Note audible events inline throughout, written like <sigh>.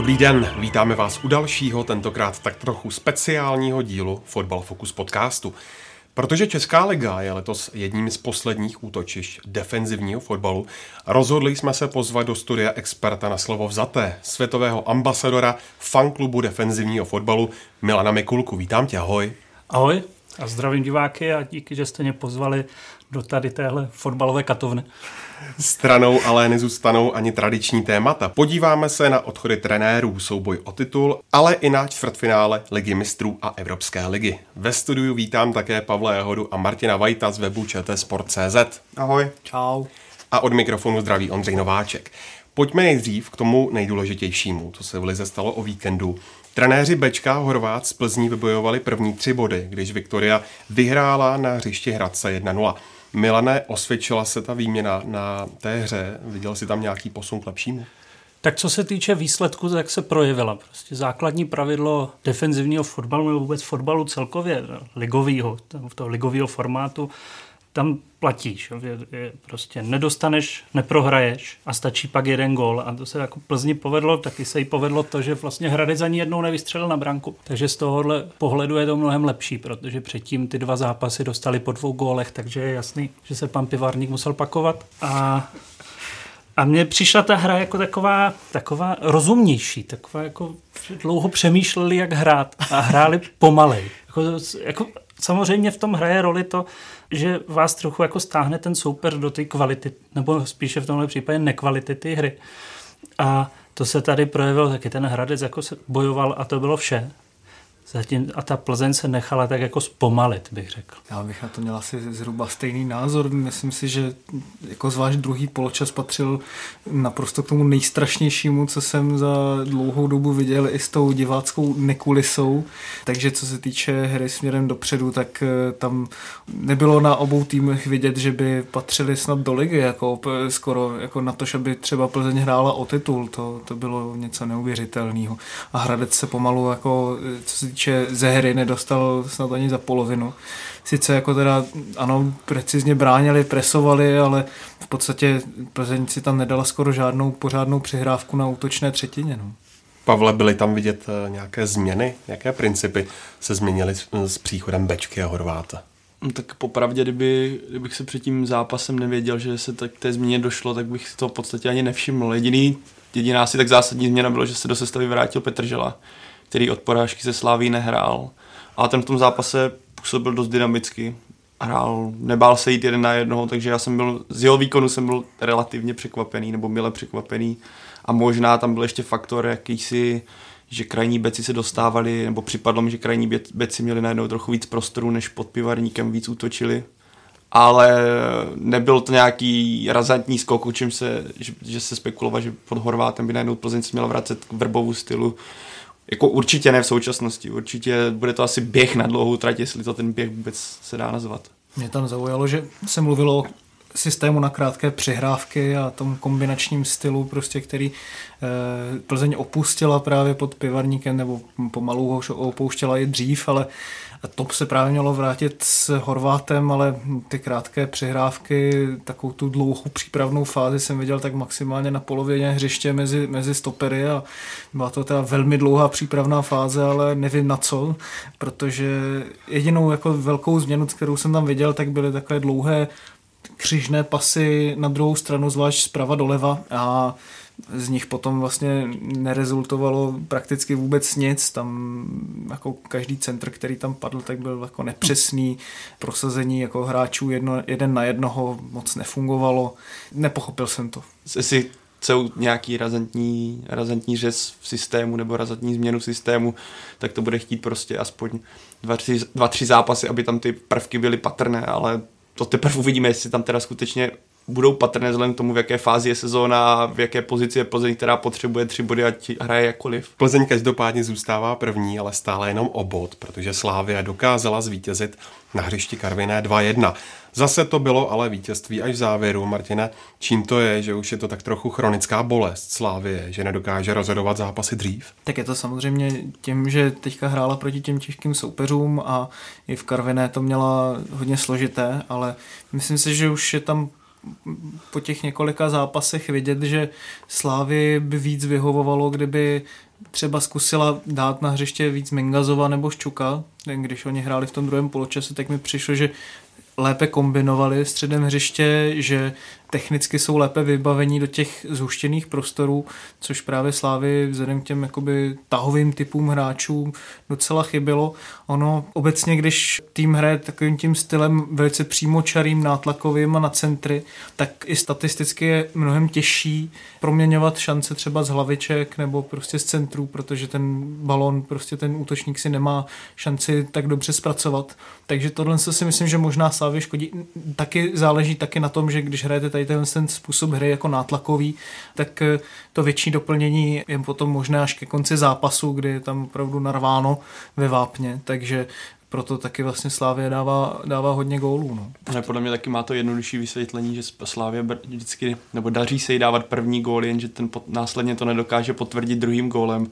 Dobrý den, vítáme vás u dalšího, tentokrát tak trochu speciálního dílu Fotbal Focus podcastu. Protože Česká liga je letos jedním z posledních útočišť defenzivního fotbalu, rozhodli jsme se pozvat do studia experta na slovo vzaté, světového ambasadora fanklubu defenzivního fotbalu Milana Mikulku. Vítám tě, ahoj. Ahoj a zdravím diváky a díky, že jste mě pozvali do tady téhle fotbalové katovny. Stranou ale nezůstanou ani tradiční témata. Podíváme se na odchody trenérů, souboj o titul, ale i na čtvrtfinále Ligy mistrů a Evropské ligy. Ve studiu vítám také Pavla Jahodu a Martina Vajta z webu Sport.cz. Ahoj. Čau. A od mikrofonu zdraví Ondřej Nováček. Pojďme nejdřív k tomu nejdůležitějšímu, co se v Lize stalo o víkendu. Trenéři Bečka a Horvát z Plzní vybojovali první tři body, když Viktoria vyhrála na hřišti Hradce 1-0. Milané, osvědčila se ta výměna na té hře? Viděl jsi tam nějaký posun k lepšímu? Tak co se týče výsledku, tak se projevila. Prostě základní pravidlo defenzivního fotbalu nebo vůbec fotbalu celkově, ligového, toho ligového formátu, tam platíš. Prostě nedostaneš, neprohraješ a stačí pak jeden gol. A to se jako Plzni povedlo, taky se jí povedlo to, že vlastně Hradec ani jednou nevystřelil na branku. Takže z tohohle pohledu je to mnohem lepší, protože předtím ty dva zápasy dostali po dvou gólech, takže je jasný, že se pan Pivarník musel pakovat. A a mně přišla ta hra jako taková, taková rozumnější, taková jako dlouho přemýšleli, jak hrát a hráli pomalej. Jako, jako, samozřejmě v tom hraje roli to, že vás trochu jako stáhne ten super do té kvality, nebo spíše v tomhle případě nekvality ty hry. A to se tady projevilo taky, ten Hradec jako se bojoval a to bylo vše. Zatím, a ta Plzeň se nechala tak jako zpomalit, bych řekl. Já bych na to měl asi zhruba stejný názor. Myslím si, že jako zvlášť druhý poločas patřil naprosto k tomu nejstrašnějšímu, co jsem za dlouhou dobu viděl i s tou diváckou nekulisou. Takže co se týče hry směrem dopředu, tak eh, tam nebylo na obou týmech vidět, že by patřili snad do ligy, jako skoro jako na to, že by třeba Plzeň hrála o titul. To, to bylo něco neuvěřitelného. A Hradec se pomalu, jako, eh, co se týče týče ze hry, nedostal snad ani za polovinu. Sice jako teda, ano, precizně bránili, presovali, ale v podstatě Plzeň si tam nedala skoro žádnou pořádnou přihrávku na útočné třetině. No. Pavle, byly tam vidět eh, nějaké změny? Jaké principy se změnily s příchodem Bečky a Horváta? No, tak popravdě, kdyby, kdybych se před tím zápasem nevěděl, že se tak té změně došlo, tak bych to v podstatě ani nevšiml. Jediný, jediná asi tak zásadní změna bylo, že se do sestavy vrátil Petr Žela, který od porážky se Sláví nehrál. A ten v tom zápase působil dost dynamicky. Hrál, nebál se jít jeden na jednoho, takže já jsem byl, z jeho výkonu jsem byl relativně překvapený, nebo mile překvapený. A možná tam byl ještě faktor jakýsi, že krajní beci se dostávali, nebo připadlo mi, že krajní beci měli najednou trochu víc prostoru, než pod pivarníkem víc útočili. Ale nebyl to nějaký razantní skok, o čem se, že, že se spekulovalo, že pod Horvátem by najednou Plzeň se měla vracet k verbovu stylu jako určitě ne v současnosti, určitě bude to asi běh na dlouhou trať, jestli to ten běh vůbec se dá nazvat. Mě tam zaujalo, že se mluvilo o systému na krátké přihrávky a tom kombinačním stylu, prostě, který e, Plzeň opustila právě pod pivarníkem, nebo pomalu ho opouštěla i dřív, ale a to se právě mělo vrátit s Horvátem, ale ty krátké přihrávky, takovou tu dlouhou přípravnou fázi jsem viděl tak maximálně na polovině hřiště mezi, mezi stopery a byla to teda velmi dlouhá přípravná fáze, ale nevím na co, protože jedinou jako velkou změnu, kterou jsem tam viděl, tak byly takové dlouhé křižné pasy na druhou stranu, zvlášť zprava doleva a z nich potom vlastně nerezultovalo prakticky vůbec nic. Tam jako každý centr, který tam padl, tak byl jako nepřesný. Prosazení jako hráčů jedno, jeden na jednoho moc nefungovalo. Nepochopil jsem to. Jsi chcou nějaký razantní, razantní řez v systému nebo razantní změnu v systému, tak to bude chtít prostě aspoň dva tři, dva, tři zápasy, aby tam ty prvky byly patrné, ale to teprve uvidíme, jestli tam teda skutečně budou patrné vzhledem k tomu, v jaké fázi je sezóna, v jaké pozici je Plzeň, která potřebuje tři body, ať hraje jakkoliv. Plzeň každopádně zůstává první, ale stále jenom o bod, protože Slávia dokázala zvítězit na hřišti Karviné 2-1. Zase to bylo ale vítězství až v závěru. Martina, čím to je, že už je to tak trochu chronická bolest Slávie, že nedokáže rozhodovat zápasy dřív? Tak je to samozřejmě tím, že teďka hrála proti těm těžkým soupeřům a i v Karviné to měla hodně složité, ale myslím si, že už je tam po těch několika zápasech vidět, že Slávy by víc vyhovovalo, kdyby třeba zkusila dát na hřiště víc Mengazova nebo Ščuka, když oni hráli v tom druhém poločase, tak mi přišlo, že lépe kombinovali středem hřiště, že technicky jsou lépe vybavení do těch zhuštěných prostorů, což právě Slávy vzhledem k těm jakoby tahovým typům hráčů docela chybilo. Ono obecně, když tým hraje takovým tím stylem velice přímočarým, nátlakovým a na centry, tak i statisticky je mnohem těžší proměňovat šance třeba z hlaviček nebo prostě z centrů, protože ten balon, prostě ten útočník si nemá šanci tak dobře zpracovat. Takže tohle si myslím, že možná Slávy škodí. Taky záleží taky na tom, že když hrajete tady ten, ten způsob hry jako nátlakový, tak eh, to větší doplnění je potom možné až ke konci zápasu, kdy je tam opravdu narváno ve vápně, takže proto taky vlastně Slávě dává, dává hodně gólů. No. Ale podle mě taky má to jednodušší vysvětlení, že Slávě vždycky, nebo daří se jí dávat první gól, jenže ten pot, následně to nedokáže potvrdit druhým gólem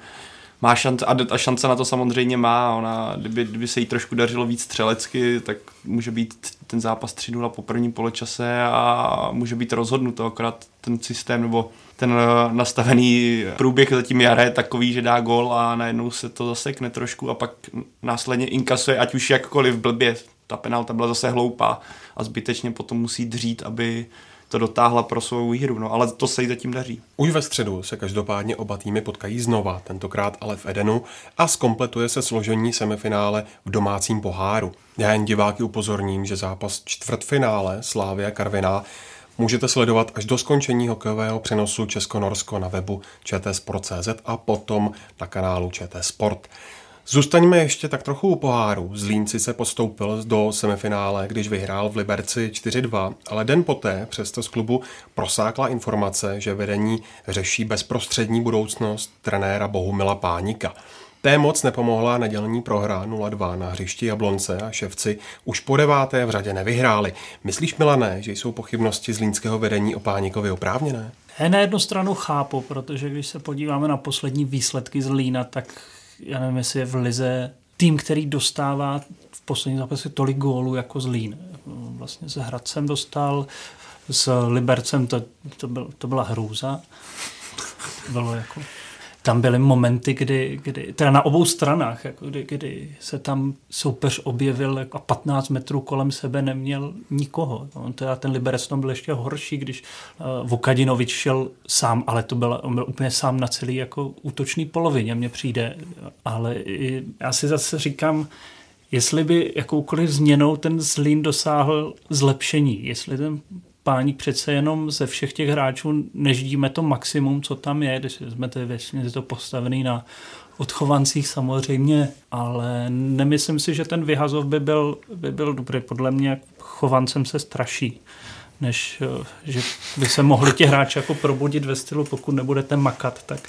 má šance, a, a šance na to samozřejmě má, ona, kdyby, kdyby se jí trošku dařilo víc střelecky, tak může být ten zápas 3-0 po prvním poločase a může být rozhodnuto, akorát ten systém nebo ten eh, nastavený průběh zatím jara je takový, že dá gol a najednou se to zasekne trošku a pak následně inkasuje, ať už jakkoliv blbě, ta penalta byla zase hloupá a zbytečně potom musí dřít, aby to dotáhla pro svou výhru, no, ale to se jí zatím daří. Už ve středu se každopádně oba týmy potkají znova, tentokrát ale v Edenu a zkompletuje se složení semifinále v domácím poháru. Já jen diváky upozorním, že zápas čtvrtfinále Slávia Karviná můžete sledovat až do skončení hokejového přenosu Česko-Norsko na webu čtsport.cz a potom na kanálu ČT Sport. Zůstaňme ještě tak trochu u poháru. Zlínci se postoupil do semifinále, když vyhrál v Liberci 4-2, ale den poté přesto z klubu prosákla informace, že vedení řeší bezprostřední budoucnost trenéra Bohumila Pánika. Té moc nepomohla nedělní prohra 0-2 na hřišti Jablonce a ševci už po deváté v řadě nevyhráli. Myslíš, Milané, že jsou pochybnosti z línského vedení o Pánikovi oprávněné? Na jednu stranu chápu, protože když se podíváme na poslední výsledky z Lína, tak já nevím, jestli je v Lize tým, který dostává v poslední zápase tolik gólů jako Zlín. Vlastně s Hradcem dostal, s Libercem to, to, byl, to byla hrůza. Bylo jako tam byly momenty, kdy, kdy teda na obou stranách, jako kdy, kdy se tam soupeř objevil jako a 15 metrů kolem sebe neměl nikoho. On teda ten Liberec tam byl ještě horší, když uh, Vukadinovič šel sám, ale to byl, on byl úplně sám na celý jako útočný polovině, mně přijde. Ale i, já si zase říkám, jestli by jakoukoliv změnou ten Zlín dosáhl zlepšení, jestli ten páník přece jenom ze všech těch hráčů neždíme to maximum, co tam je, když jsme to většině to postavený na odchovancích samozřejmě, ale nemyslím si, že ten vyhazov by byl, by byl dobrý. Podle mě chovancem se straší, než eh, že by se mohli ti hráči jako probudit ve stylu, pokud nebudete makat, tak,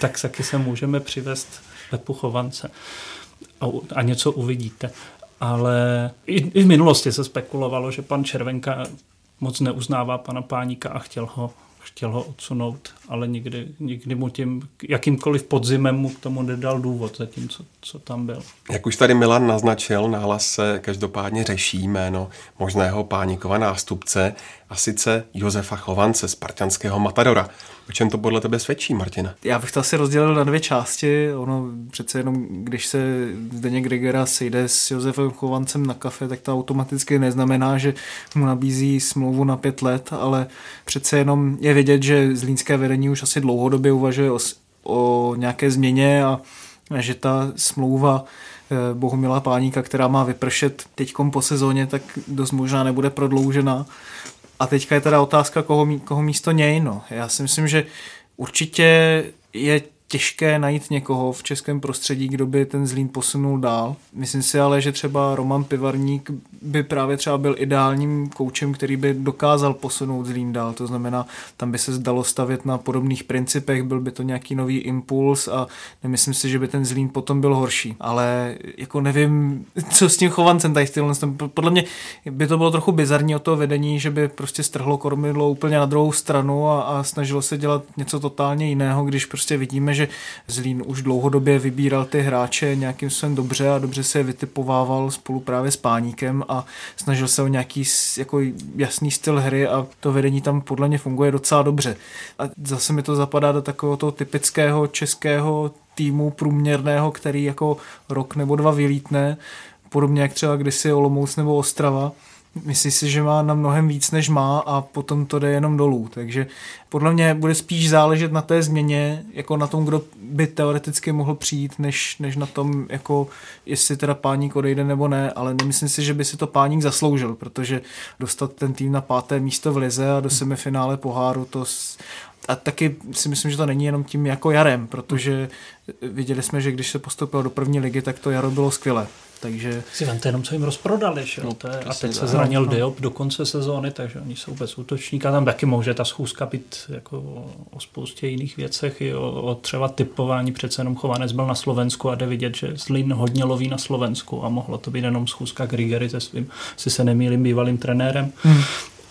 tak taky se můžeme přivést Pepu Chovance a, a něco uvidíte. Ale i, i v minulosti se spekulovalo, že pan Červenka moc neuznává pana Páníka a chtěl ho, chtěl ho odsunout, ale nikdy, nikdy mu tím jakýmkoliv podzimem mu k tomu nedal důvod, zatím, co, co tam byl. Jak už tady Milan naznačil, nahlas se každopádně řeší jméno možného Páníkova nástupce a sice Josefa Chovance, spartanského Matadora. O čem to podle tebe svědčí, Martina? Já bych to asi rozdělil na dvě části. Ono přece jenom, když se Zdeněk Grigera sejde s Josefem Chovancem na kafe, tak to automaticky neznamená, že mu nabízí smlouvu na pět let, ale přece jenom je vidět, že zlínské vedení už asi dlouhodobě uvažuje o, o nějaké změně a že ta smlouva eh, Bohumila Páníka, která má vypršet teďkom po sezóně, tak dost možná nebude prodloužena. A teďka je teda otázka, koho, koho místo něj. No. Já si myslím, že určitě je těžké najít někoho v českém prostředí, kdo by ten Zlín posunul dál. Myslím si ale, že třeba Roman Pivarník by právě třeba byl ideálním koučem, který by dokázal posunout Zlín dál. To znamená, tam by se zdalo stavět na podobných principech, byl by to nějaký nový impuls a nemyslím si, že by ten Zlín potom byl horší. Ale jako nevím, <laughs> co s tím chovancem tady Podle mě by to bylo trochu bizarní o toho vedení, že by prostě strhlo kormidlo úplně na druhou stranu a, a snažilo se dělat něco totálně jiného, když prostě vidíme, že Zlín už dlouhodobě vybíral ty hráče nějakým způsobem dobře a dobře se je vytipovával spolu právě s Páníkem a snažil se o nějaký jako jasný styl hry a to vedení tam podle mě funguje docela dobře. A zase mi to zapadá do takového toho typického českého týmu průměrného, který jako rok nebo dva vylítne, podobně jak třeba kdysi Olomouc nebo Ostrava, myslí si, že má na mnohem víc, než má a potom to jde jenom dolů. Takže podle mě bude spíš záležet na té změně, jako na tom, kdo by teoreticky mohl přijít, než, než na tom, jako jestli teda páník odejde nebo ne, ale nemyslím si, že by si to páník zasloužil, protože dostat ten tým na páté místo v lize a do semifinále poháru, to a taky si myslím, že to není jenom tím jako jarem, protože viděli jsme, že když se postoupilo do první ligy, tak to jaro bylo skvělé. Takže... Si vemte jenom, co jim rozprodali, že? No, to je, a teď se zranil no, Diop do konce sezóny, takže oni jsou bez útočníka. Tam taky může ta schůzka být jako o spoustě jiných věcech, i o, o třeba typování. Přece jenom Chovanec byl na Slovensku a jde vidět, že Zlín hodně loví na Slovensku a mohlo to být jenom schůzka Grigery se svým, si se nemýlím, bývalým trenérem. Hmm.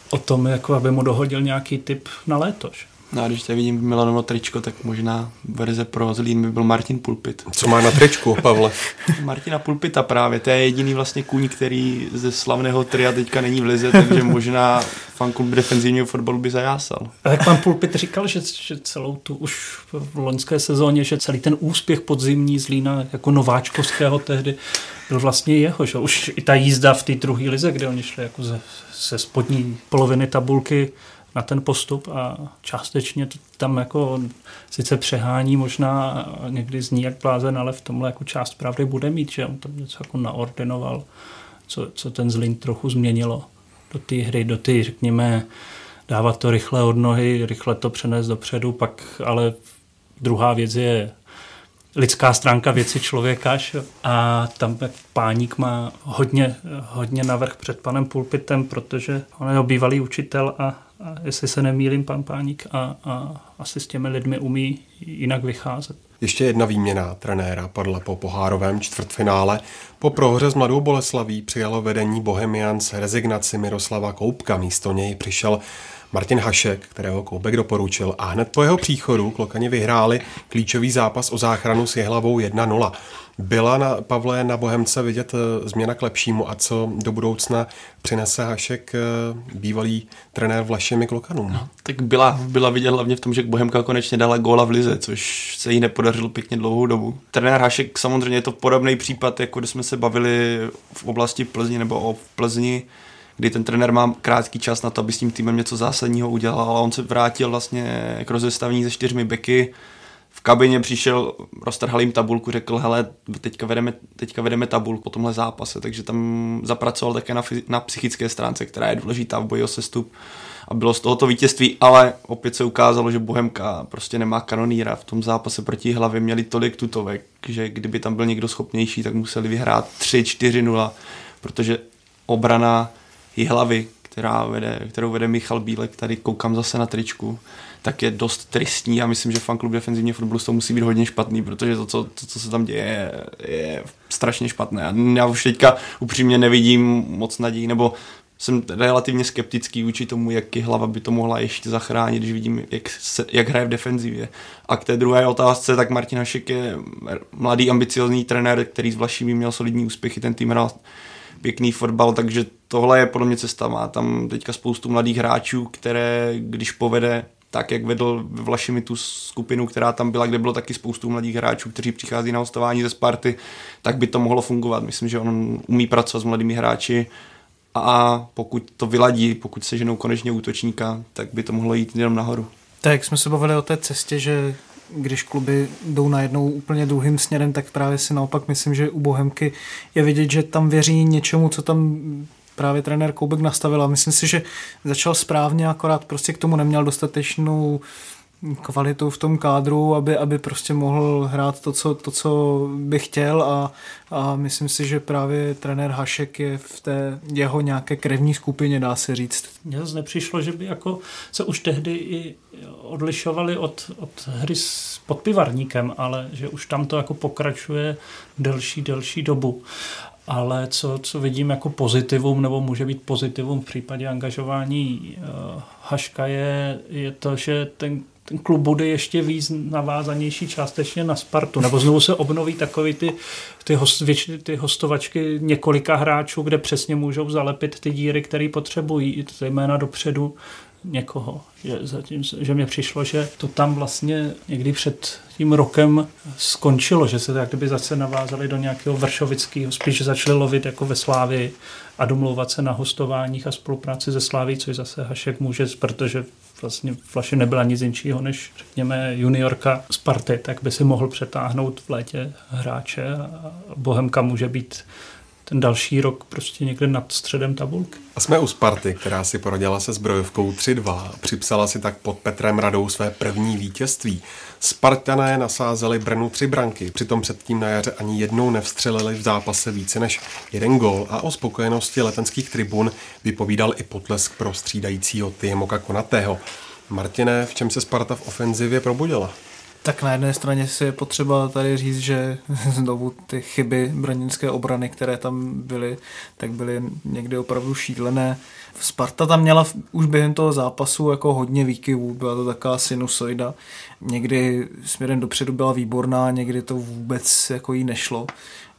O tom, jako aby mu dohodil nějaký typ na léto. No a když tady vidím Milanovo tričko, tak možná verze pro Zlín by byl Martin Pulpit. Co má na tričku, Pavle? <laughs> Martina Pulpita právě, to je jediný vlastně kůň, který ze slavného tria teďka není v lize, takže možná fanklub defenzivního fotbalu by zajásal. A jak pan Pulpit říkal, že, že celou tu už v loňské sezóně, že celý ten úspěch podzimní Zlína jako nováčkovského tehdy byl vlastně jeho, že už i ta jízda v té druhé lize, kde oni šli jako ze, ze spodní poloviny tabulky na ten postup a částečně to tam jako sice přehání možná někdy zní jak blázen, ale v tomhle jako část pravdy bude mít, že on tam něco jako naordinoval, co, co ten Zlín trochu změnilo do té hry, do té, řekněme, dávat to rychle od nohy, rychle to přenést dopředu, pak ale druhá věc je lidská stránka věci člověka a tam páník má hodně, hodně navrh před panem Pulpitem, protože on je bývalý učitel a a jestli se nemýlím, pan Páník a, a asi s těmi lidmi umí jinak vycházet. Ještě jedna výměna trenéra padla po pohárovém čtvrtfinále. Po prohře s Mladou Boleslaví přijalo vedení Bohemians rezignaci Miroslava Koupka. Místo něj přišel Martin Hašek, kterého Koubek doporučil a hned po jeho příchodu Klokani vyhráli klíčový zápas o záchranu s Jehlavou 1-0. Byla na Pavle na Bohemce vidět eh, změna k lepšímu a co do budoucna přinese Hašek, eh, bývalý trenér Vlašemi Klokanům? No, tak byla, byla vidět hlavně v tom, že Bohemka konečně dala góla v lize, což se jí nepodařilo pěkně dlouhou dobu. Trenér Hašek samozřejmě je to podobný případ, jako když jsme se bavili v oblasti Plzni nebo o Plzni, kdy ten trenér má krátký čas na to, aby s tím týmem něco zásadního udělal, ale on se vrátil vlastně k rozestavní se čtyřmi beky, v kabině přišel, roztrhal jim tabulku, řekl, hele, teďka vedeme, teďka vedeme tabulku po tomhle zápase, takže tam zapracoval také na, na psychické stránce, která je důležitá v boji o sestup a bylo z tohoto vítězství, ale opět se ukázalo, že Bohemka prostě nemá kanoníra. V tom zápase proti hlavě měli tolik tutovek, že kdyby tam byl někdo schopnější, tak museli vyhrát 3-4-0, protože obrana hlavy, která vede, kterou vede Michal Bílek, tady koukám zase na tričku, tak je dost tristní a myslím, že fanklub defenzivního fotbalu to musí být hodně špatný, protože to, co, to, co se tam děje, je, strašně špatné. Já už teďka upřímně nevidím moc naději, nebo jsem relativně skeptický vůči tomu, jaký hlava by to mohla ještě zachránit, když vidím, jak, se, jak hraje v defenzivě. A k té druhé otázce, tak Martin Hašek je mladý, ambiciozní trenér, který s Vlašimi měl solidní úspěchy, ten tým hrál pěkný fotbal, takže tohle je podle mě cesta. Má tam teďka spoustu mladých hráčů, které, když povede tak, jak vedl v Vlašimi tu skupinu, která tam byla, kde bylo taky spoustu mladých hráčů, kteří přichází na hostování ze Sparty, tak by to mohlo fungovat. Myslím, že on umí pracovat s mladými hráči a pokud to vyladí, pokud se ženou konečně útočníka, tak by to mohlo jít jenom nahoru. Tak jsme se bavili o té cestě, že když kluby jdou najednou úplně druhým směrem, tak právě si naopak myslím, že u Bohemky je vidět, že tam věří něčemu, co tam právě trenér Koubek nastavil. A myslím si, že začal správně, akorát prostě k tomu neměl dostatečnou kvalitu v tom kádru, aby, aby prostě mohl hrát to, co, to, co by chtěl a, a myslím si, že právě trenér Hašek je v té jeho nějaké krevní skupině, dá se říct. Mně zase nepřišlo, že by jako se už tehdy i odlišovali od, od hry s podpivarníkem, ale že už tam to jako pokračuje delší, delší dobu ale co, co vidím jako pozitivum, nebo může být pozitivum v případě angažování uh, Haška je, je to, že ten, ten klub bude ještě víc navázanější částečně na Spartu, nebo znovu se obnoví takový ty, ty, host, většiny, ty hostovačky několika hráčů, kde přesně můžou zalepit ty díry, které potřebují, zejména dopředu někoho. Že, zatím, že mě přišlo, že to tam vlastně někdy před tím rokem skončilo, že se tak kdyby zase navázali do nějakého vršovického, spíš začali lovit jako ve Slávii a domlouvat se na hostováních a spolupráci ze Slávy, což zase Hašek může, protože vlastně Flaše nebyla nic jiného než, řekněme, juniorka Sparty, tak by si mohl přetáhnout v létě hráče a Bohemka může být ten další rok prostě někde nad středem tabulky. A jsme u Sparty, která si poradila se zbrojovkou 3-2. Připsala si tak pod Petrem Radou své první vítězství. Spartané nasázeli Brnu tři branky, přitom předtím na jaře ani jednou nevstřelili v zápase více než jeden gol a o spokojenosti letenských tribun vypovídal i potlesk pro střídajícího Tiemoka Konatého. Martine, v čem se Sparta v ofenzivě probudila? Tak na jedné straně si je potřeba tady říct, že <laughs> znovu ty chyby branické obrany, které tam byly, tak byly někdy opravdu šílené. Sparta tam měla už během toho zápasu jako hodně výkyvů, byla to taková sinusoida. Někdy směrem dopředu byla výborná, někdy to vůbec jako jí nešlo.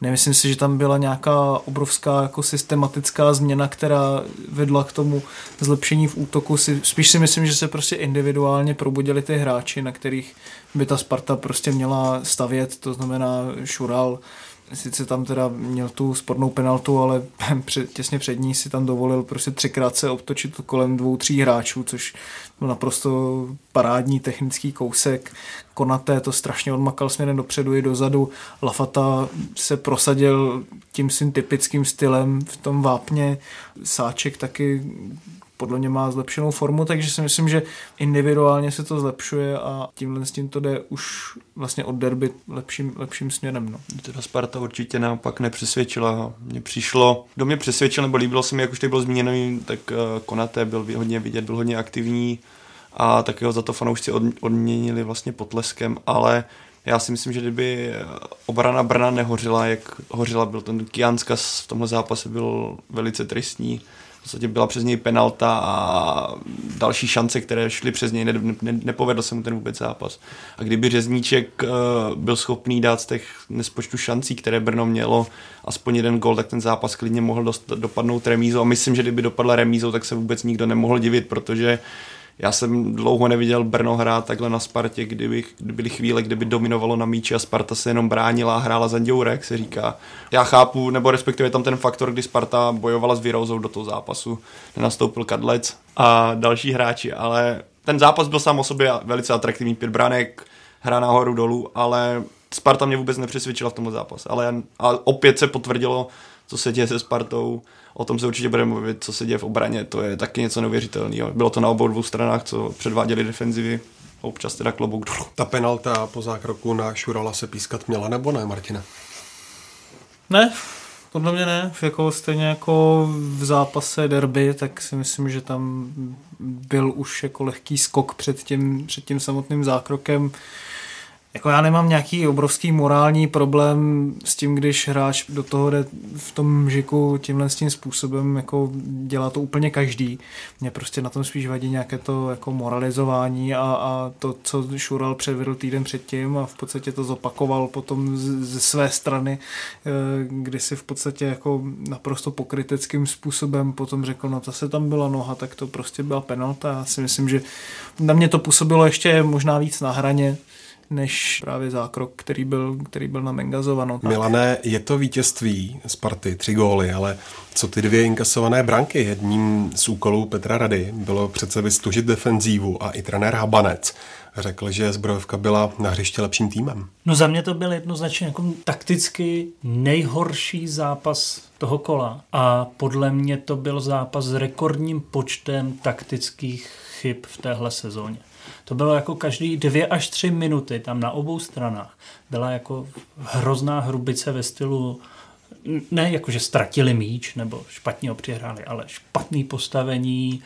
Nemyslím si, že tam byla nějaká obrovská jako systematická změna, která vedla k tomu zlepšení v útoku. Spíš si myslím, že se prostě individuálně probudili ty hráči, na kterých by ta Sparta prostě měla stavět, to znamená Šural, sice tam teda měl tu spornou penaltu, ale <laughs> před, těsně před ní si tam dovolil prostě třikrát se obtočit kolem dvou, tří hráčů, což byl naprosto parádní technický kousek. Konaté to strašně odmakal směrem dopředu i dozadu. Lafata se prosadil tím svým typickým stylem v tom vápně. Sáček taky podle mě má zlepšenou formu, takže si myslím, že individuálně se to zlepšuje a tímhle s tím to jde už vlastně od derby lepším, lepším směrem. No. Teda Sparta určitě naopak nepřesvědčila. Mně přišlo, do mě přesvědčil, nebo líbilo se mi, jak už tady bylo zmíněno, tak uh, Konaté byl hodně vidět, byl hodně aktivní a taky ho za to fanoušci od, odměnili vlastně potleskem, ale já si myslím, že kdyby obrana Brna nehořila, jak hořila, byl ten Kianskas v tomhle zápase byl velice tristní podstatě byla přes něj penalta a další šance, které šly přes něj, ne, ne, nepovedl se mu ten vůbec zápas. A kdyby Řezníček uh, byl schopný dát z těch nespočtu šancí, které Brno mělo, aspoň jeden gol, tak ten zápas klidně mohl dost, dopadnout remízou. A myslím, že kdyby dopadla remízou, tak se vůbec nikdo nemohl divit, protože uh, já jsem dlouho neviděl Brno hrát takhle na Spartě, kdyby, kdyby byly chvíle, kdyby dominovalo na míči a Sparta se jenom bránila a hrála za děure, jak se říká. Já chápu, nebo respektive tam ten faktor, kdy Sparta bojovala s Virozou do toho zápasu, nenastoupil Kadlec a další hráči, ale ten zápas byl sám o sobě velice atraktivní, pět bránek, hra nahoru dolů, ale Sparta mě vůbec nepřesvědčila v tomhle zápase. Ale a opět se potvrdilo, co se děje se Spartou o tom se určitě budeme mluvit, co se děje v obraně, to je taky něco neuvěřitelného. Bylo to na obou dvou stranách, co předváděli defenzivy, občas teda klobouk dolů. Ta penalta po zákroku na Šurala se pískat měla nebo ne, Martina? Ne, podle mě ne. Jako stejně jako v zápase derby, tak si myslím, že tam byl už jako lehký skok před tím, před tím samotným zákrokem. Jako já nemám nějaký obrovský morální problém s tím, když hráč do toho jde v tom žiku tímhle s tím způsobem, jako dělá to úplně každý. Mě prostě na tom spíš vadí nějaké to jako moralizování a, a to, co Šural předvedl týden předtím a v podstatě to zopakoval potom ze své strany, eh, kdy si v podstatě jako naprosto pokryteckým způsobem potom řekl, no to se tam byla noha, tak to prostě byla penalta. Já si myslím, že na mě to působilo ještě možná víc na hraně, než právě zákrok, který byl, který byl namengazován. Milané, je to vítězství Sparty, tři góly, ale co ty dvě inkasované branky? Jedním z úkolů Petra Rady bylo přece vystužit defenzívu a i trenér Habanec řekl, že zbrojovka byla na hřiště lepším týmem. No za mě to byl jednoznačně jako takticky nejhorší zápas toho kola a podle mě to byl zápas s rekordním počtem taktických chyb v téhle sezóně. To bylo jako každý dvě až tři minuty tam na obou stranách. Byla jako hrozná hrubice ve stylu ne jako, že ztratili míč nebo špatně ho přihráli, ale špatný postavení,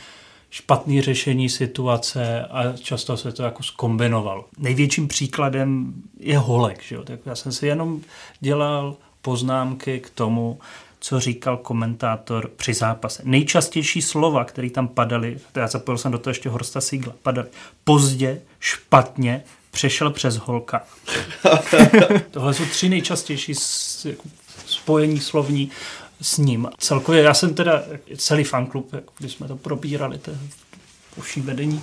špatný řešení situace a často se to jako skombinovalo. Největším příkladem je Holek. Že jo? Tak já jsem si jenom dělal poznámky k tomu, co říkal komentátor při zápase. Nejčastější slova, které tam padaly, já zapojil jsem do toho ještě Horsta Sigla, padaly pozdě, špatně, přešel přes holka. <laughs> Tohle jsou tři nejčastější jako spojení slovní s ním. Celkově já jsem teda celý fanklub, když jsme to probírali, to uší vedení,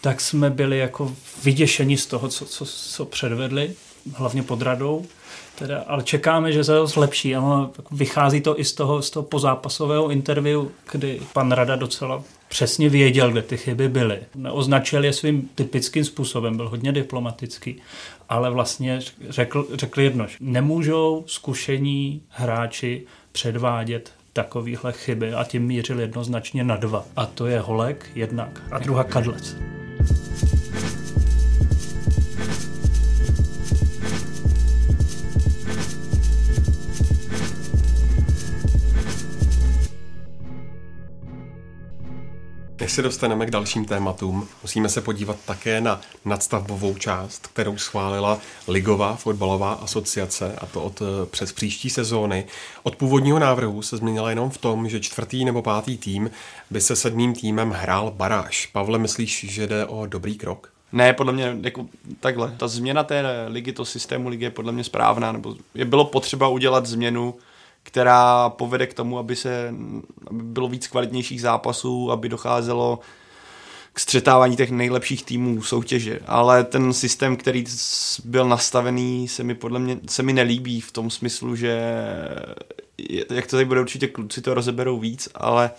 tak jsme byli jako vyděšeni z toho, co, co, co předvedli, hlavně pod radou. Teda, ale čekáme, že se to zlepší. Ano, vychází to i z toho, z toho pozápasového interview, kdy pan Rada docela přesně věděl, kde ty chyby byly. Neoznačil je svým typickým způsobem, byl hodně diplomatický, ale vlastně řekl, řekl jedno, že nemůžou zkušení hráči předvádět takovýhle chyby a tím mířil jednoznačně na dva. A to je Holek jednak a druhá Kadlec. Se dostaneme k dalším tématům, musíme se podívat také na nadstavbovou část, kterou schválila Ligová fotbalová asociace, a to od eh, přes příští sezóny. Od původního návrhu se změnila jenom v tom, že čtvrtý nebo pátý tým by se sedmým týmem hrál baráž. Pavle, myslíš, že jde o dobrý krok? Ne, podle mě jako takhle. Ta změna té ligy, to systému ligy je podle mě správná, nebo je bylo potřeba udělat změnu, která povede k tomu, aby se aby bylo víc kvalitnějších zápasů, aby docházelo k střetávání těch nejlepších týmů soutěže. Ale ten systém, který byl nastavený, se mi podle mě se mi nelíbí v tom smyslu, že jak to tady bude určitě kluci to rozeberou víc, ale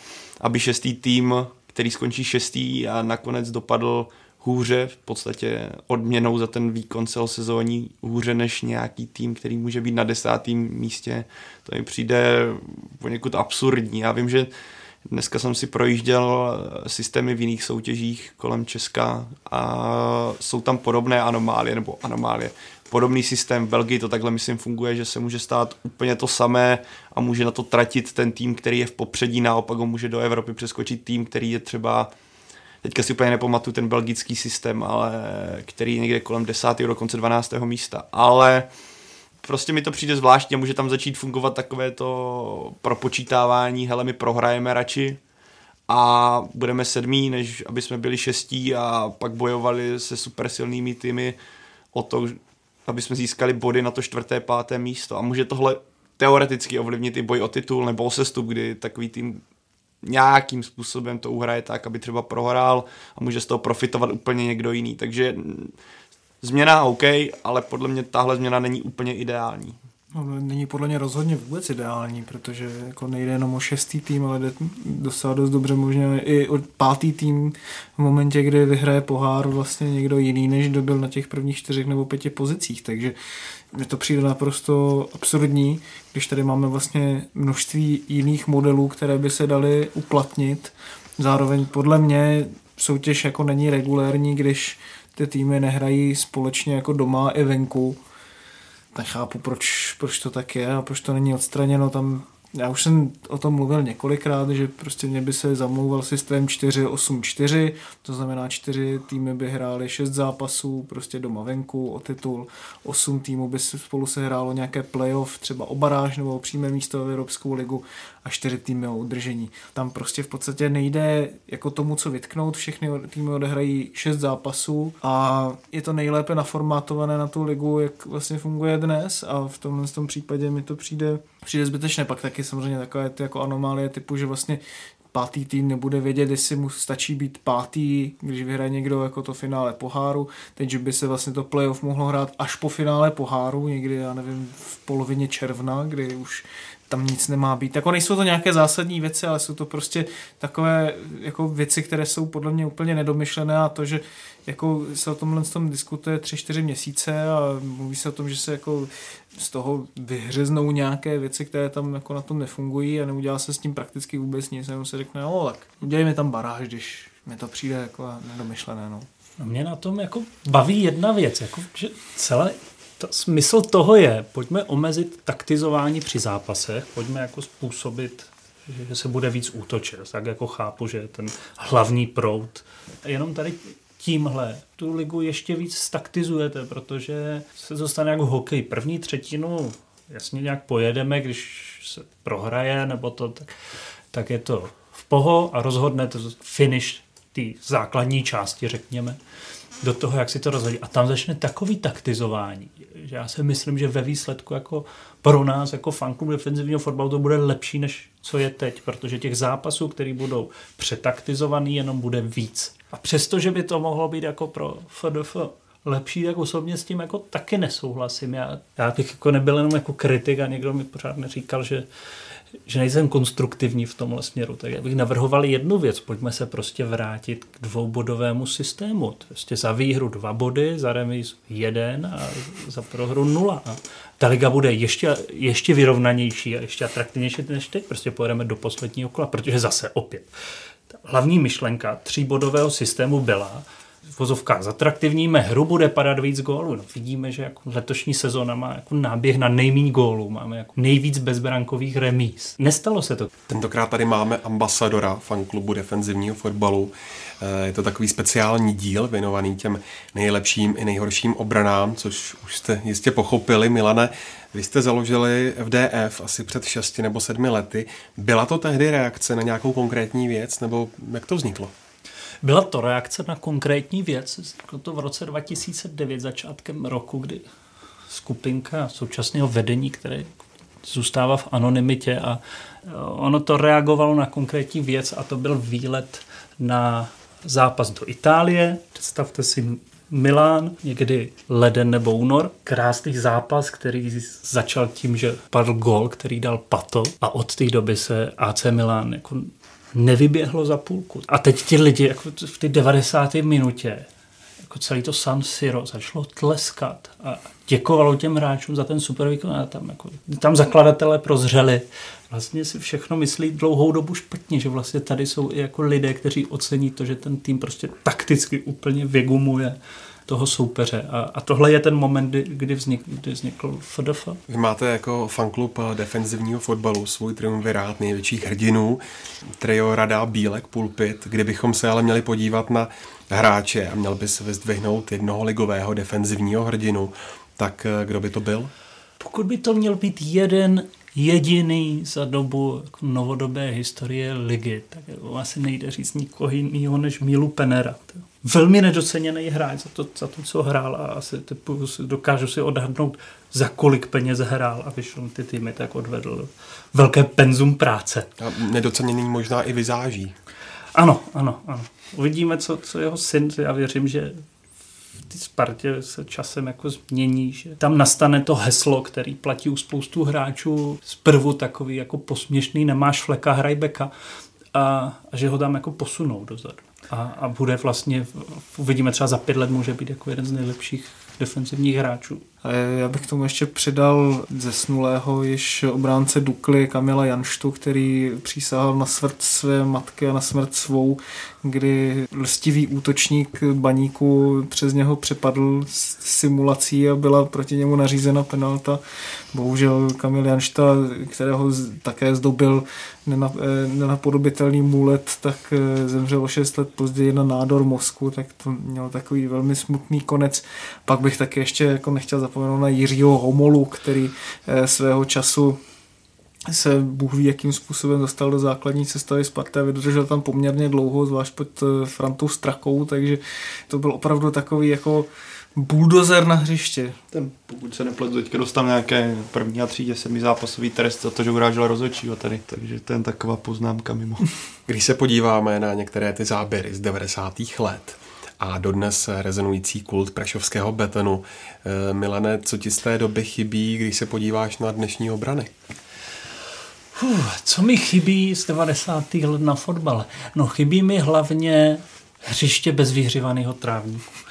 aby šestý tým, který skončí šestý a nakonec dopadl hůře, v podstatě odměnou za ten výkon celosezóní hůře než nějaký tým, který může být na desátém místě. To mi přijde poněkud absurdní. Já vím, že dneska jsem si projížděl systémy v jiných soutěžích kolem Česka a jsou tam podobné anomálie, nebo anomálie. Podobný systém v Belgii to takhle myslím funguje, že se může stát úplně to samé a může na to tratit ten tým, který je v popředí, naopak ho může do Evropy přeskočit tým, který je třeba teďka si úplně nepamatuju ten belgický systém, ale který někde kolem 10. dokonce 12. místa. Ale prostě mi to přijde zvláštně, může tam začít fungovat takové to propočítávání, hele, my prohrajeme radši a budeme sedmí, než aby jsme byli šestí a pak bojovali se super silnými týmy o to, aby jsme získali body na to čtvrté, páté místo. A může tohle teoreticky ovlivnit i boj o titul nebo o sestup, kdy takový tým nějakým způsobem to uhraje tak, aby třeba prohrál a může z toho profitovat úplně někdo jiný. Takže změna OK, ale podle mě tahle změna není úplně ideální. No, no, není podle mě rozhodně vůbec ideální, protože jako nejde jenom o šestý tým, ale jde docela dost dobře možná i o pátý tým v momentě, kdy vyhraje pohár vlastně někdo jiný, než kdo byl na těch prvních čtyřech nebo pěti pozicích. Takže mně to přijde naprosto absurdní, když tady máme vlastně množství jiných modelů, které by se daly uplatnit. Zároveň podle mě soutěž jako není regulérní, když ty týmy nehrají společně jako doma i venku. Nechápu, proč, proč to tak je a proč to není odstraněno. Tam já už jsem o tom mluvil několikrát, že prostě mě by se zamlouval systém 4-8-4, to znamená čtyři týmy by hrály šest zápasů prostě doma venku o titul, osm týmů by spolu se hrálo nějaké playoff, třeba o baráž nebo o přímé místo v Evropskou ligu a čtyři týmy o udržení. Tam prostě v podstatě nejde jako tomu, co vytknout, všechny týmy odehrají šest zápasů a je to nejlépe naformátované na tu ligu, jak vlastně funguje dnes a v tomhle tom případě mi to přijde, přijde zbytečné. Pak taky samozřejmě takové ty jako anomálie typu, že vlastně pátý tým nebude vědět, jestli mu stačí být pátý, když vyhraje někdo jako to finále poháru. Teď, že by se vlastně to playoff mohlo hrát až po finále poháru, někdy, já nevím, v polovině června, kdy už tam nic nemá být. Jako nejsou to nějaké zásadní věci, ale jsou to prostě takové jako věci, které jsou podle mě úplně nedomyšlené a to, že jako se o tomhle tom diskutuje tři, čtyři měsíce a mluví se o tom, že se jako z toho vyhřeznou nějaké věci, které tam jako na tom nefungují a neudělá se s tím prakticky vůbec nic, jenom se řekne, no tak udělejme tam baráž, když mi to přijde jako nedomyšlené. No. Mě na tom jako baví jedna věc, jako, že celé, to, smysl toho je, pojďme omezit taktizování při zápasech, pojďme jako způsobit, že se bude víc útočit. Tak jako chápu, že ten hlavní proud. Jenom tady tímhle tu ligu ještě víc staktizujete, protože se to stane jako hokej. První třetinu jasně nějak pojedeme, když se prohraje, nebo to, tak, tak je to v poho a rozhodne to finish té základní části, řekněme, do toho, jak si to rozhodí. A tam začne takový taktizování, že já si myslím, že ve výsledku jako pro nás, jako fanklub defenzivního fotbalu, to bude lepší, než co je teď, protože těch zápasů, které budou přetaktizovaný, jenom bude víc. A přesto, že by to mohlo být jako pro FDF lepší, tak osobně s tím jako taky nesouhlasím. Já, já bych jako nebyl jenom jako kritik a někdo mi pořád neříkal, že že nejsem konstruktivní v tomhle směru. Tak já bych navrhoval jednu věc. Pojďme se prostě vrátit k dvoubodovému systému. Prostě za výhru dva body, za remis jeden a za prohru nula. A ta liga bude ještě, ještě vyrovnanější a ještě atraktivnější než teď. Prostě pojedeme do posledního kola, protože zase opět. Ta hlavní myšlenka tříbodového systému byla, v vozovkách zatraktivníme hru, bude padat víc gólů. No, vidíme, že jako letošní sezóna má jako náběh na nejméně gólů, máme jako nejvíc bezbrankových remíz. Nestalo se to. Tentokrát tady máme ambasadora fanklubu defenzivního fotbalu. Eh, je to takový speciální díl věnovaný těm nejlepším i nejhorším obranám, což už jste jistě pochopili, Milane. Vy jste založili FDF asi před 6 nebo 7 lety. Byla to tehdy reakce na nějakou konkrétní věc, nebo jak to vzniklo? Byla to reakce na konkrétní věc. Vzniklo to v roce 2009, začátkem roku, kdy skupinka současného vedení, které zůstává v anonymitě a e, ono to reagovalo na konkrétní věc a to byl výlet na zápas do Itálie. Představte si Milán, někdy leden nebo únor. Krásný zápas, který začal tím, že padl gol, který dal Pato a od té doby se AC Milán jako nevyběhlo za půlku. A teď ti lidi jako v té 90. minutě jako celý to San Siro začalo tleskat a děkovalo těm hráčům za ten super výkon a tam, jako, tam zakladatelé prozřeli. Vlastně si všechno myslí dlouhou dobu špatně, že vlastně tady jsou i jako lidé, kteří ocení to, že ten tým prostě takticky úplně vygumuje toho soupeře. A, a tohle je ten moment, kdy, kdy, vznik, kdy vznikl FDF. Vy máte jako fanklub defenzivního fotbalu svůj triumvirát největších hrdinů, trio Rada Bílek Pulpit, kdybychom se ale měli podívat na hráče a měl by se vyzdvihnout jednoho ligového defenzivního hrdinu, tak eh, kdo by to byl? Pokud by to měl být jeden jediný za dobu jako novodobé historie ligy, tak asi nejde říct nikoho jiného než Milu Penera. Velmi nedoceněný hráč za to, za to, co hrál a asi typu, dokážu si odhadnout, za kolik peněz hrál a vyšel ty týmy, tak odvedl velké penzum práce. A nedoceněný možná i vyzáží. Ano, ano, ano. Uvidíme, co, co jeho syn, já věřím, že ty Spartě se časem jako změní, že tam nastane to heslo, který platí u spoustu hráčů zprvu takový jako posměšný, nemáš fleka, hraj beka a, a že ho tam jako posunou dozadu. A, a bude vlastně, uvidíme třeba za pět let, může být jako jeden z nejlepších defensivních hráčů. Já bych tomu ještě přidal zesnulého již obránce Dukly Kamila Janštu, který přísahal na smrt své matky a na smrt svou, kdy lstivý útočník baníku přes něho přepadl simulací a byla proti němu nařízena penalta. Bohužel Kamil Janšta, kterého také zdobil eh, nenapodobitelný můlet, tak eh, zemřel o 6 let později na nádor mozku, tak to měl takový velmi smutný konec. Pak bych taky ještě jako nechtěl zapomenout na Jiřího Homolu, který eh, svého času se Bůh ví, jakým způsobem dostal do základní sestavy Sparty a vydržel tam poměrně dlouho, zvlášť pod eh, Frantou Strakou, takže to byl opravdu takový jako buldozer na hřiště. Ten, pokud se nepletu, teďka dostal nějaké první a třídě semi zápasový trest za to, že urážel rozhodčího tady, takže to je taková poznámka mimo. Když se podíváme na některé ty záběry z 90. let, a dodnes rezonující kult prašovského betonu. Eh, Milane, co ti z té doby chybí, když se podíváš na dnešní obrany? Uf, co mi chybí z 90. let na fotbale? No chybí mi hlavně hřiště bez vyhřívaného trávníku.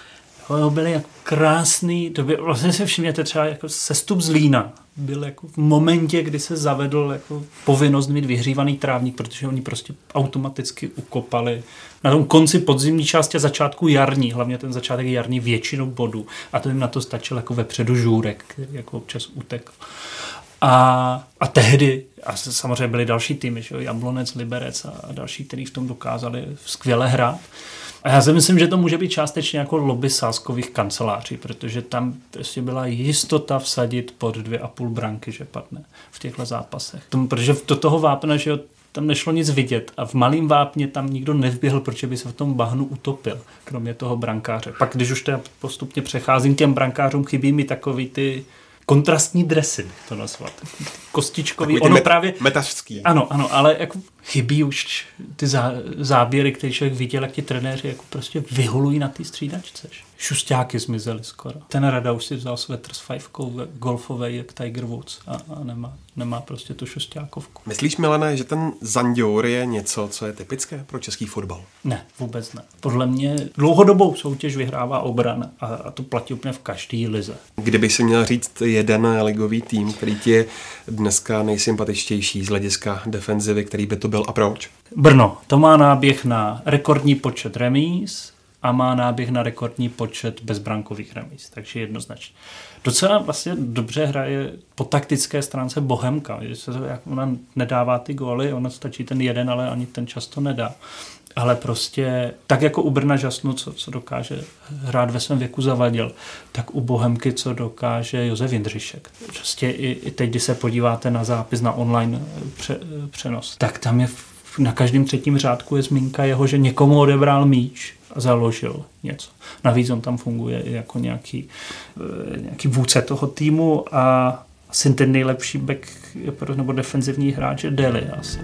Byly jako krásný, to by, vlastně si všimněte třeba jako sestup z Lína byl jako v momentě, kdy se zavedl jako povinnost mít vyhřívaný trávník, protože oni prostě automaticky ukopali na tom konci podzimní části a začátku jarní, hlavně ten začátek jarní většinou bodů a to jim na to stačil jako vepředu žůrek, který jako občas utekl. A, a tehdy, a samozřejmě byly další týmy, že jo, Jablonec, Liberec a, další, kteří v tom dokázali skvěle hrát. A já si myslím, že to může být částečně jako lobby sáskových kanceláří, protože tam prostě byla jistota vsadit pod dvě a půl branky, že padne v těchto zápasech. Tomu, protože do toho vápna, že jo, tam nešlo nic vidět a v malém vápně tam nikdo nevběhl, protože by se v tom bahnu utopil, kromě toho brankáře. Pak, když už teda postupně přecházím těm brankářům, chybí mi takový ty kontrastní dresy, to nazvat. Kostičkový, ono právě... Metařský. Ano, ano, ale jako chybí už ty zá, záběry, které člověk viděl, jak ti trenéři jako prostě vyhulují na té střídačce. Šustáky zmizely skoro. Ten Rada už si vzal svetr s fajfkou golfové jak Tiger Woods a, a nemá, nemá prostě tu šustákovku. Myslíš, Milené, že ten Zandior je něco, co je typické pro český fotbal? Ne, vůbec ne. Podle mě dlouhodobou soutěž vyhrává obran a, a to platí úplně v každé lize. Kdyby si měl říct jeden ligový tým, který ti je dneska nejsympatičtější z hlediska defenzivy, který by to byl a proč? Brno. To má náběh na rekordní počet remíz a má náběh na rekordní počet bezbrankových remíz, takže jednoznačně. Docela vlastně dobře hraje po taktické stránce Bohemka, že se jak ona nedává ty góly, ona stačí ten jeden, ale ani ten často nedá. Ale prostě tak jako u Brna Žasnu, co, co dokáže hrát ve svém věku zavadil, tak u Bohemky, co dokáže Josef Jindřišek. Prostě i, i teď, když se podíváte na zápis na online pře, přenos, tak tam je na každém třetím řádku je zmínka jeho, že někomu odebral míč a založil něco. Navíc on tam funguje jako nějaký, eh, nějaký vůdce toho týmu a asi ten nejlepší back nebo defenzivní hráč je Deli asi.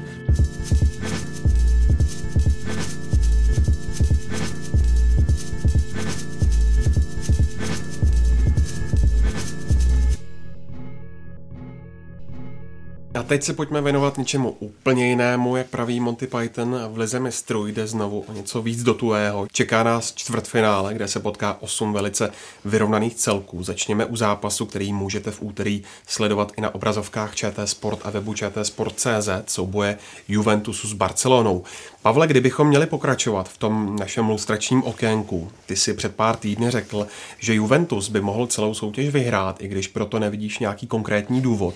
A teď se pojďme věnovat něčemu úplně jinému, jak praví Monty Python. V Lize mistrů jde znovu o něco víc do tuého. Čeká nás čtvrtfinále, kde se potká osm velice vyrovnaných celků. Začněme u zápasu, který můžete v úterý sledovat i na obrazovkách ČT Sport a webu ČT Sport.cz, souboje Juventusu s Barcelonou. Pavle, kdybychom měli pokračovat v tom našem lustračním okénku, ty si před pár týdny řekl, že Juventus by mohl celou soutěž vyhrát, i když proto nevidíš nějaký konkrétní důvod.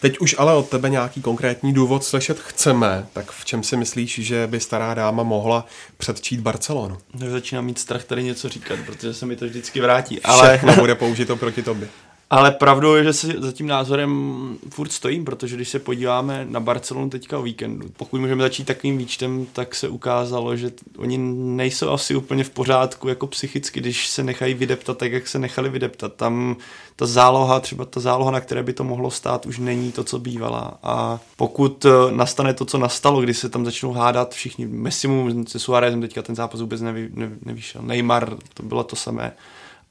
Teď už ale od tebe nějaký konkrétní důvod slyšet chceme, tak v čem si myslíš, že by stará dáma mohla předčít Barcelonu? Začínám mít strach tady něco říkat, protože se mi to vždycky vrátí. Ale... Všechno bude použito proti tobě. Ale pravdou je, že si za tím názorem furt stojím, protože když se podíváme na Barcelonu teďka o víkendu, pokud můžeme začít takovým výčtem, tak se ukázalo, že oni nejsou asi úplně v pořádku jako psychicky, když se nechají vydeptat tak, jak se nechali vydeptat. Tam ta záloha, třeba ta záloha, na které by to mohlo stát, už není to, co bývala. A pokud eh, nastane to, co nastalo, kdy se tam začnou hádat všichni, Messimu se Suárezem teďka ten zápas vůbec nevy, nevy, nevyšel, Neymar, to bylo to samé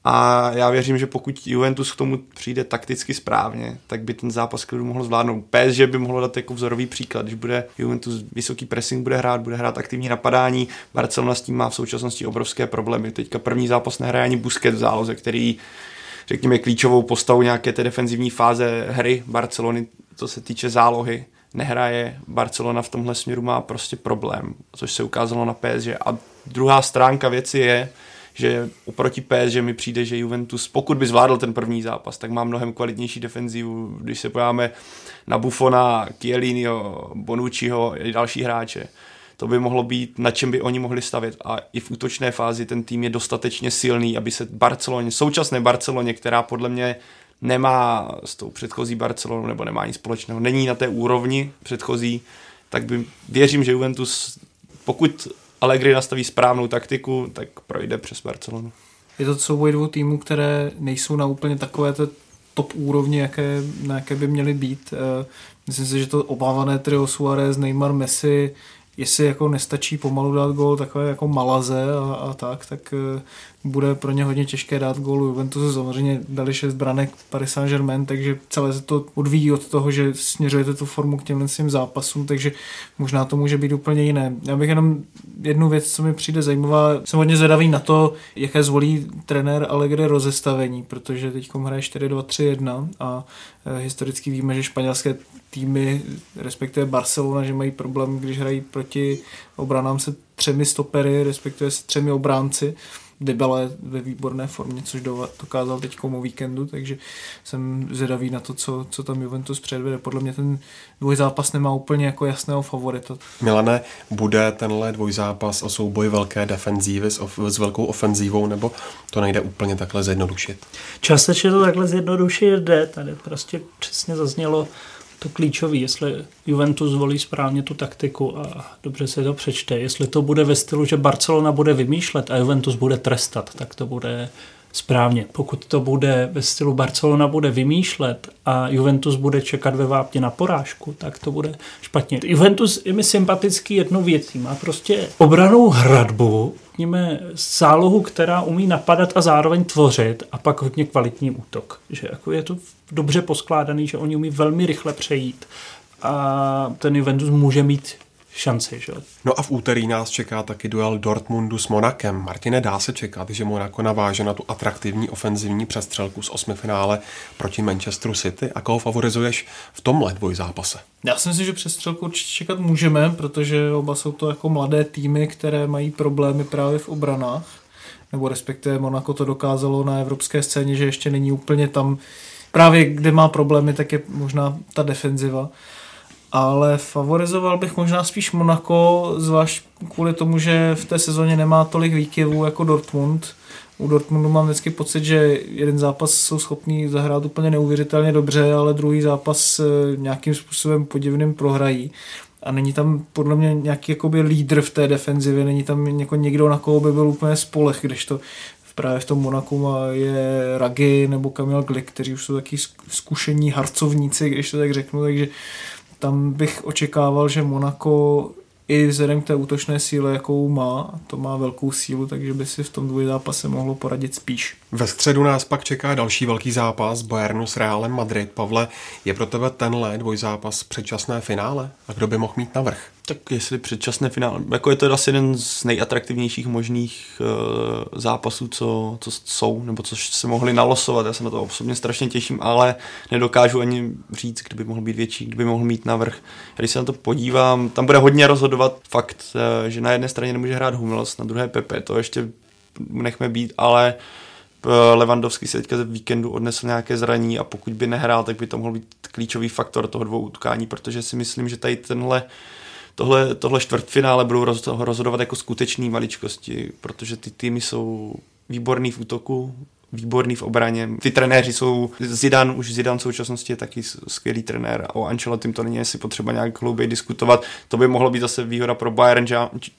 a já věřím, že pokud Juventus k tomu přijde takticky správně, tak by ten zápas klidu mohl zvládnout. že by mohlo dát jako vzorový příklad, když bude Juventus vysoký pressing bude hrát, bude hrát aktivní napadání. Barcelona s tím má v současnosti obrovské problémy. Teďka první zápas nehraje ani Busquets v záloze, který řekněme klíčovou postavu nějaké té defenzivní fáze hry Barcelony, co se týče zálohy nehraje. Barcelona v tomhle směru má prostě problém, což se ukázalo na PSG. A druhá stránka věci je, že oproti že mi přijde, že Juventus, pokud by zvládl ten první zápas, tak má mnohem kvalitnější defenzivu, když se pojáme na Buffona, Chielliniho, Bonucciho i další hráče. To by mohlo být, na čem by oni mohli stavět. A i v útočné fázi ten tým je dostatečně silný, aby se Barceloně, současné Barceloně, která podle mě nemá s tou předchozí Barcelonou, nebo nemá nic společného, není na té úrovni předchozí, tak by, věřím, že Juventus, pokud Allegri nastaví správnou taktiku, tak projde přes Barcelonu. Je to souboj dvou týmů, které nejsou na úplně takové té top úrovni, jaké, na jaké by měly být. Eh, myslím si, že to obávané trio Suarez, Neymar, Messi, jestli jako nestačí pomalu dát gol takové jako Malaze a, a tak, tak eh, bude pro ně hodně těžké dát gólu. Juventus samozřejmě dali 6 branek Paris Saint-Germain, takže celé se to odvíjí od toho, že směřujete tu formu k těmhle svým zápasům, takže možná to může být úplně jiné. Já bych jenom jednu věc, co mi přijde zajímavá, jsem hodně zvědavý na to, jaké zvolí trenér Allegri rozestavení, protože teď hraje 4-2-3-1 a e, historicky víme, že španělské týmy, respektive Barcelona, že mají problém, když hrají proti obranám se třemi stopery, respektive se třemi obránci. Dybala je ve výborné formě, což dokázal teď o víkendu, takže jsem zvědavý na to, co, co tam Juventus předvede. Podle mě ten dvojzápas nemá úplně jako jasného favorita. Milane, bude tenhle dvojzápas o souboj velké defenzívy s, of, s velkou ofenzívou, nebo to nejde úplně takhle zjednodušit? Částečně to takhle zjednodušit jde. Tady prostě přesně zaznělo, to klíčové, jestli Juventus zvolí správně tu taktiku a dobře se to přečte. Jestli to bude ve stylu, že Barcelona bude vymýšlet a Juventus bude trestat, tak to bude správně. Pokud to bude ve stylu Barcelona bude vymýšlet a Juventus bude čekat ve vápně na porážku, tak to bude špatně. Juventus je mi sympatický jednou věcí. Má prostě obranou hradbu, řekněme, zálohu, která umí napadat a zároveň tvořit a pak hodně kvalitní útok. Že jako je to dobře poskládaný, že oni umí velmi rychle přejít a ten Juventus může mít šanci. Že? No a v úterý nás čeká taky duel Dortmundu s Monakem. Martine, dá se čekat, že Monako naváže na tu atraktivní ofenzivní přestřelku z osmi finále proti Manchesteru City. A koho favorizuješ v tomhle dvojzápase? Já si myslím, že přestřelku určitě čekat můžeme, protože oba jsou to jako mladé týmy, které mají problémy právě v obranách. Nebo respektive Monako to dokázalo na evropské scéně, že ještě není úplně tam právě kde má problémy, tak je možná ta defenziva ale favorizoval bych možná spíš Monaco, zvlášť kvůli tomu, že v té sezóně nemá tolik výkyvů jako Dortmund. U Dortmundu mám vždycky pocit, že jeden zápas jsou schopní zahrát úplně neuvěřitelně dobře, ale druhý zápas eh, nějakým způsobem podivným prohrají. A není tam podle mě nějaký jakoby lídr v té defenzivě, není tam jako někdo, na koho by byl úplně spolech, když to právě v tom Monaku je Ragi nebo Kamil Glick, kteří už jsou taky zkušení harcovníci, když to tak řeknu, takže tam bych očekával, že Monako i vzhledem k té útočné síle, jakou má, to má velkou sílu, takže by si v tom dvojzápase mohlo poradit spíš. Ve středu nás pak čeká další velký zápas Bayernu s Realem Madrid. Pavle, je pro tebe tenhle dvojzápas předčasné finále? A kdo by mohl mít navrh? Tak jestli předčasné finále, jako je to asi jeden z nejatraktivnějších možných uh, zápasů, co, co jsou, nebo co se mohli nalosovat. Já se na to osobně strašně těším, ale nedokážu ani říct, kdyby mohl být větší, kdyby mohl mít navrh. Když se na to podívám, tam bude hodně rozhodovat fakt, uh, že na jedné straně nemůže hrát Hummels, na druhé Pepe, to ještě nechme být, ale Levandovský se teďka ze víkendu odnesl nějaké zraní a pokud by nehrál, tak by to mohl být klíčový faktor toho dvou utkání, protože si myslím, že tady tenhle tohle, tohle čtvrtfinále budou rozhodovat jako skutečný maličkosti, protože ty týmy jsou výborný v útoku, výborný v obraně. Ty trenéři jsou, Zidane, už Zidane v současnosti je taky skvělý trenér a o Ancelotti to není asi potřeba nějak hlouběji diskutovat. To by mohlo být zase výhoda pro Bayern, že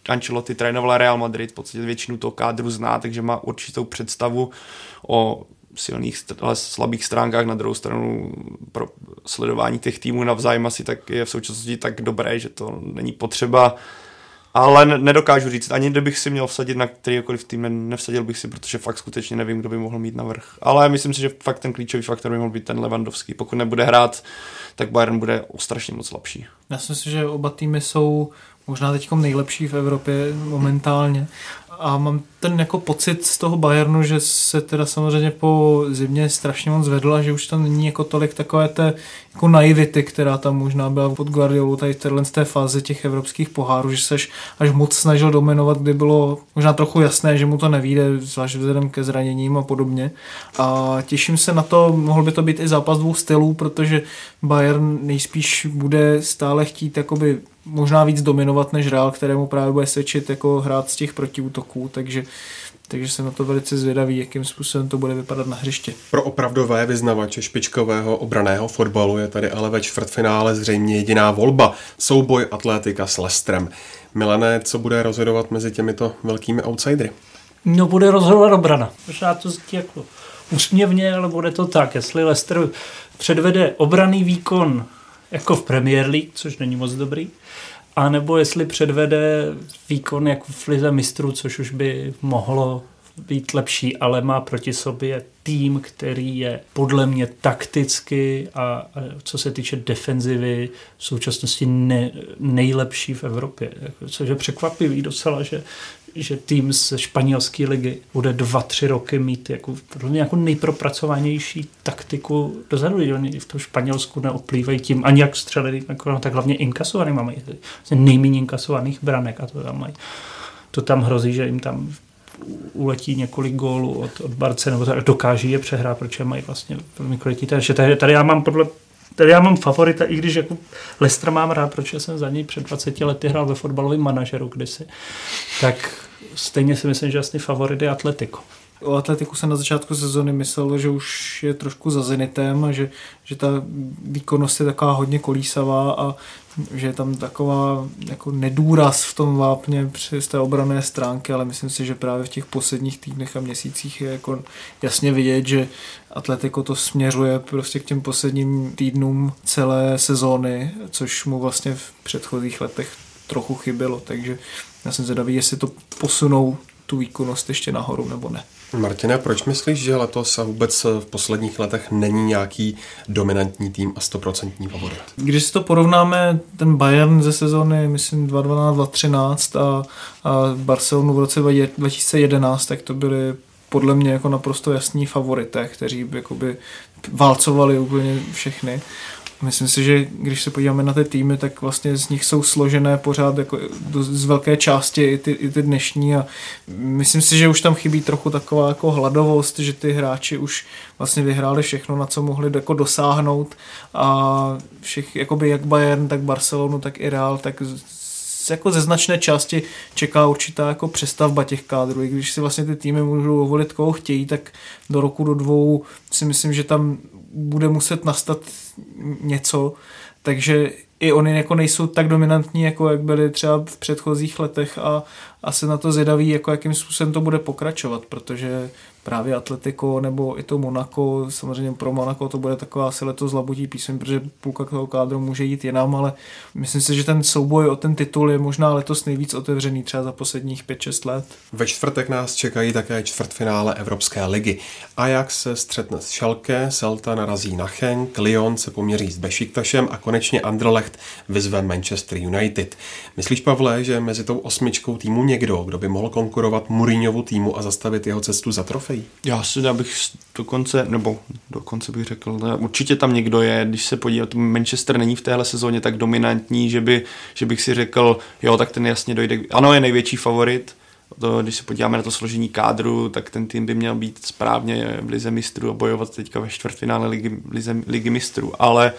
Ancelotti trénoval Real Madrid, v podstatě většinu toho kádru zná, takže má určitou představu o silných, ale slabých stránkách, na druhou stranu pro sledování těch týmů navzájem asi tak je v současnosti tak dobré, že to není potřeba. Ale nedokážu říct, ani kdybych si měl vsadit na kterýkoliv tým, nevsadil bych si, protože fakt skutečně nevím, kdo by mohl mít navrh. Ale myslím si, že fakt ten klíčový faktor by mohl být ten Levandovský. Pokud nebude hrát, tak Bayern bude strašně moc lepší. Já si myslím, že oba týmy jsou možná teď nejlepší v Evropě momentálně a mám ten jako pocit z toho Bayernu, že se teda samozřejmě po zimě strašně moc zvedla, že už tam není jako tolik takové té jako naivity, která tam možná byla pod Guardiolou tady v z té fáze těch evropských pohárů, že se až, až moc snažil dominovat, kdy bylo možná trochu jasné, že mu to nevíde, zvlášť vzhledem ke zraněním a podobně. A těším se na to, mohl by to být i zápas dvou stylů, protože Bayern nejspíš bude stále chtít jakoby možná víc dominovat než Real, kterému právě bude svědčit jako hrát z těch protiútoků, takže takže jsem na to velice zvědavý, jakým způsobem to bude vypadat na hřiště. Pro opravdové vyznavače špičkového obraného fotbalu je tady ale ve čtvrtfinále zřejmě jediná volba. Souboj Atletika s Lestrem. Milané, co bude rozhodovat mezi těmito velkými outsidery? No bude rozhodovat obrana. Možná to zní jako úsměvně, ale bude to tak. Jestli Leicester předvede obraný výkon jako v Premier League, což není moc dobrý, a nebo jestli předvede výkon jako v Lize mistrů, což už by mohlo být lepší, ale má proti sobě tým, který je podle mě takticky a, co se týče defenzivy v současnosti ne, nejlepší v Evropě. Jako, což je překvapivý docela, že, že tým ze španělské ligy bude dva, tři roky mít jako, jako nejpropracovanější taktiku dozadu. Oni v tom Španělsku neoplývají tím ani jak střelit, jako, no, tak hlavně inkasovaný. Mají vlastně nejméně inkasovaných branek a to tam mají. To tam hrozí, že jim tam uletí několik gólů od, od Barce, nebo dokáží je přehrát, protože mají vlastně velmi kvalitní. Takže tady, tady já mám podle Tady já mám favorita, i když jako Lester mám rád, protože jsem za něj před 20 lety hrál ve fotbalovém manažeru kdysi, tak stejně si myslím, že jasný favorit je Atletico. O Atletiku se na začátku sezóny myslelo, že už je trošku za Zenitem a že, že ta výkonnost je taková hodně kolísavá a že je tam taková jako nedůraz v tom vápně při z té obrané stránky, ale myslím si, že právě v těch posledních týdnech a měsících je jako jasně vidět, že Atletico to směřuje prostě k těm posledním týdnům celé sezóny, což mu vlastně v předchozích letech trochu chybělo, takže já jsem zvědavý, jestli to posunou tu výkonnost ještě nahoru nebo ne. Martina, proč myslíš, že letos a vůbec v posledních letech není nějaký dominantní tým a stoprocentní favorit? Když si to porovnáme, ten Bayern ze sezóny, myslím 2012-2013 a, a Barcelonu v roce 2011, tak to byly podle mě jako naprosto jasní favorité, kteří by jakoby válcovali úplně všechny. Myslím si, že když se podíváme na ty týmy, tak vlastně z nich jsou složené pořád jako z velké části i ty, i ty dnešní a myslím si, že už tam chybí trochu taková jako hladovost, že ty hráči už vlastně vyhráli všechno, na co mohli jako dosáhnout a všech, jakoby jak Bayern, tak Barcelonu, tak i Real, tak jako ze značné části čeká určitá jako přestavba těch kádrů. I když si vlastně ty týmy můžou volit, koho chtějí, tak do roku, do dvou si myslím, že tam bude muset nastat něco, takže i oni jako nejsou tak dominantní, jako jak byly třeba v předchozích letech a asi na to zvědaví, jako jakým způsobem to bude pokračovat, protože právě Atletico nebo i to Monaco, samozřejmě pro Monaco to bude taková asi letos labutí písem, protože půlka toho kádru může jít jinam, ale myslím si, že ten souboj o ten titul je možná letos nejvíc otevřený třeba za posledních 5-6 let. Ve čtvrtek nás čekají také čtvrtfinále Evropské ligy. Ajax se střetne s Schalke, Celta narazí na Chenk, Lyon se poměří s Bešiktašem a konečně Anderlecht vyzve Manchester United. Myslíš, Pavle, že mezi tou osmičkou týmu někdo, kdo by mohl konkurovat Mourinhovu týmu a zastavit jeho cestu za trofej? Já si já bych dokonce, nebo dokonce bych řekl, ne, určitě tam někdo je, když se podívá, Manchester není v téhle sezóně tak dominantní, že, by, že bych si řekl, jo, tak ten jasně dojde. Ano, je největší favorit, to, když se podíváme na to složení kádru, tak ten tým by měl být správně v lize mistrů a bojovat teďka ve čtvrtfinále ligy, lize, ligy mistrů, ale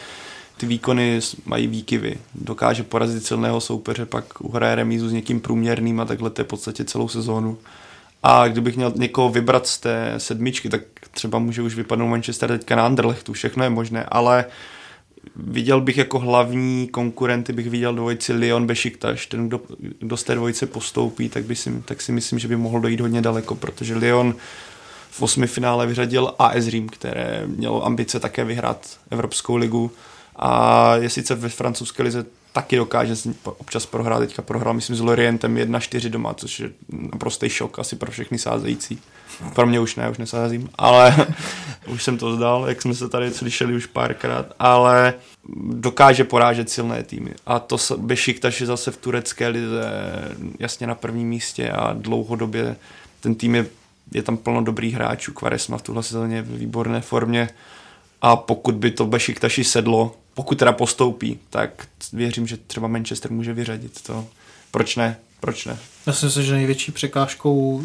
ty výkony mají výkyvy. Dokáže porazit silného soupeře, pak uhraje remízu s někým průměrným a takhle to je v podstatě celou sezónu. A kdybych měl někoho vybrat z té sedmičky, tak třeba může už vypadnout Manchester teďka na Anderlechtu, všechno je možné, ale viděl bych jako hlavní konkurenty, bych viděl dvojici Lyon Bešiktaš, ten, kdo, kdo z té dvojice postoupí, tak, by si, tak si myslím, že by mohl dojít hodně daleko, protože Lyon v osmi finále vyřadil AS Rím, které mělo ambice také vyhrát Evropskou ligu a je sice ve francouzské lize taky dokáže občas prohrát. Teďka prohrál, myslím, s Lorientem 1-4 doma, což je naprostý šok asi pro všechny sázející. Pro mě už ne, už nesázím, ale <laughs> už jsem to zdal, jak jsme se tady slyšeli už párkrát, ale dokáže porážet silné týmy. A to Bešiktaš je zase v turecké lize jasně na prvním místě a dlouhodobě ten tým je, je tam plno dobrých hráčů. Kvaresma v tuhle sezóně v výborné formě a pokud by to Bešiktaši sedlo, pokud teda postoupí, tak věřím, že třeba Manchester může vyřadit to. Proč ne? Proč ne? Já si myslím, že největší překážkou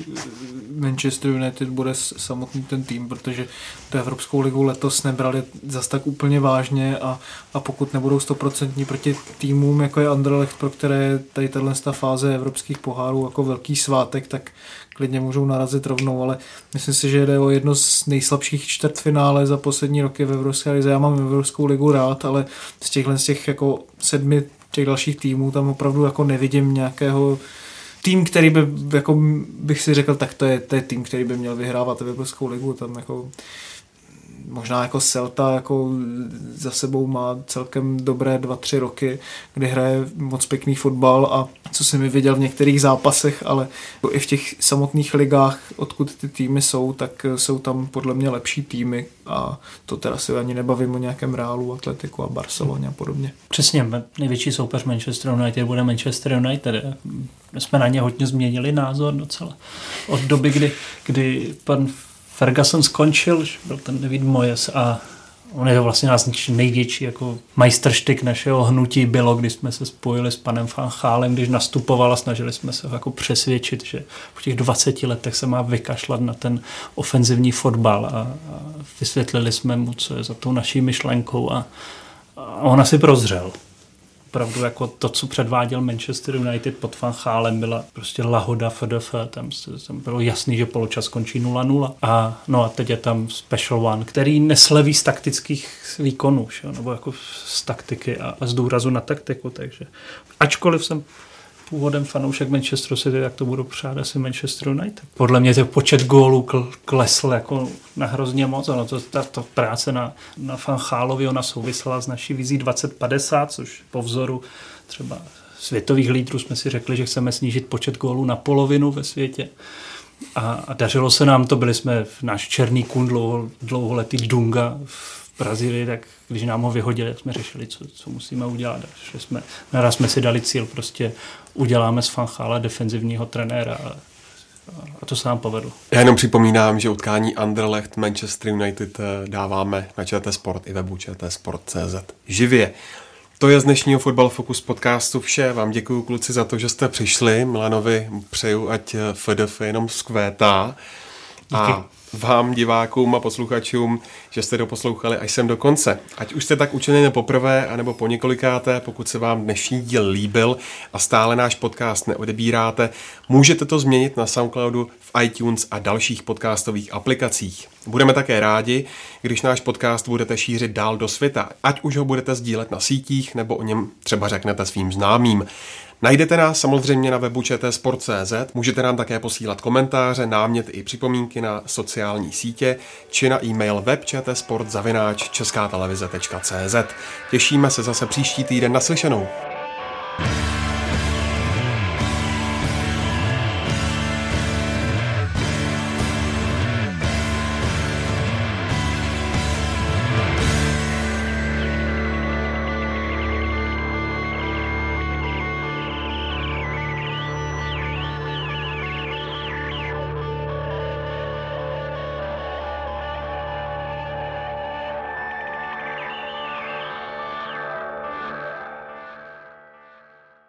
Manchester United bude samotný ten tým, protože tu Evropskou ligu letos nebrali zas tak úplně vážně a, a pokud nebudou stoprocentní proti týmům, jako je Anderlecht, pro které tady tato fáze evropských pohárů jako velký svátek, tak klidně můžou narazit rovnou, ale myslím si, že jde o jedno z nejslabších čtvrtfinále za poslední roky v Evropské lize. Já mám Evropskou ligu rád, ale z těchhle z těch jako sedmi těch dalších týmů tam opravdu jako nevidím nějakého tým, který by, jako bych si řekl, tak to je, to je tým, který by měl vyhrávat Evropskou ligu, tam jako možná jako Celta jako za sebou má celkem dobré dva, tři roky, kdy hraje moc pěkný fotbal a co jsem mi viděl v některých zápasech, ale i v těch samotných ligách, odkud ty týmy jsou, tak jsou tam podle mě lepší týmy a to teda si ani nebavím o nějakém Reálu, Atletiku a Barceloně a podobně. Přesně, největší soupeř Manchester United bude Manchester United. Jsme na ně hodně změnili názor docela. Od doby, kdy, kdy pan Ferguson skončil, byl ten David Moyes a on je vlastně nás největší jako majstrštyk našeho hnutí bylo, když jsme se spojili s panem Van Chálem, když nastupoval a snažili jsme se jako přesvědčit, že v těch 20 letech se má vykašlat na ten ofenzivní fotbal a, a vysvětlili jsme mu, co je za tou naší myšlenkou a, a on asi prozřel opravdu jako to, co předváděl Manchester United pod Van Chálem, byla prostě lahoda FDF, tam, tam bylo jasný, že poločas skončí 0-0 a no a teď je tam Special One, který nesleví z taktických výkonů, že? nebo jako z taktiky a, a z důrazu na taktiku, takže ačkoliv jsem původem fanoušek Manchester City, tak to budu přát asi Manchester United. Podle mě ten počet gólů klesl jako na hrozně moc. Ono to, ta, to práce na, na Chalovi, ona souvisela s naší vizí 2050, což po vzoru třeba světových lídrů jsme si řekli, že chceme snížit počet gólů na polovinu ve světě. A, a dařilo se nám to, byli jsme v náš černý kůn dlouho, dlouholetý Dunga v Brazílii, tak když nám ho vyhodili, jsme řešili, co, co musíme udělat. Že jsme, naraz jsme si dali cíl, prostě uděláme z Fanchala defenzivního trenéra a, to se nám povedlo. Já jenom připomínám, že utkání Anderlecht Manchester United eh, dáváme na ČT Sport i webu čtsport.cz živě. To je z dnešního Football Focus podcastu vše. Vám děkuji kluci za to, že jste přišli. Milanovi přeju, ať FDF jenom zkvétá. A vám, divákům a posluchačům, že jste doposlouchali až sem do konce. Ať už jste tak učinili poprvé, anebo po několikáté, pokud se vám dnešní díl líbil a stále náš podcast neodebíráte, můžete to změnit na Soundcloudu, v iTunes a dalších podcastových aplikacích. Budeme také rádi, když náš podcast budete šířit dál do světa, ať už ho budete sdílet na sítích, nebo o něm třeba řeknete svým známým. Najdete nás samozřejmě na webu čtsport.cz, můžete nám také posílat komentáře, náměty i připomínky na sociální sítě či na e-mail webčtsport.cz. Těšíme se zase příští týden naslyšenou.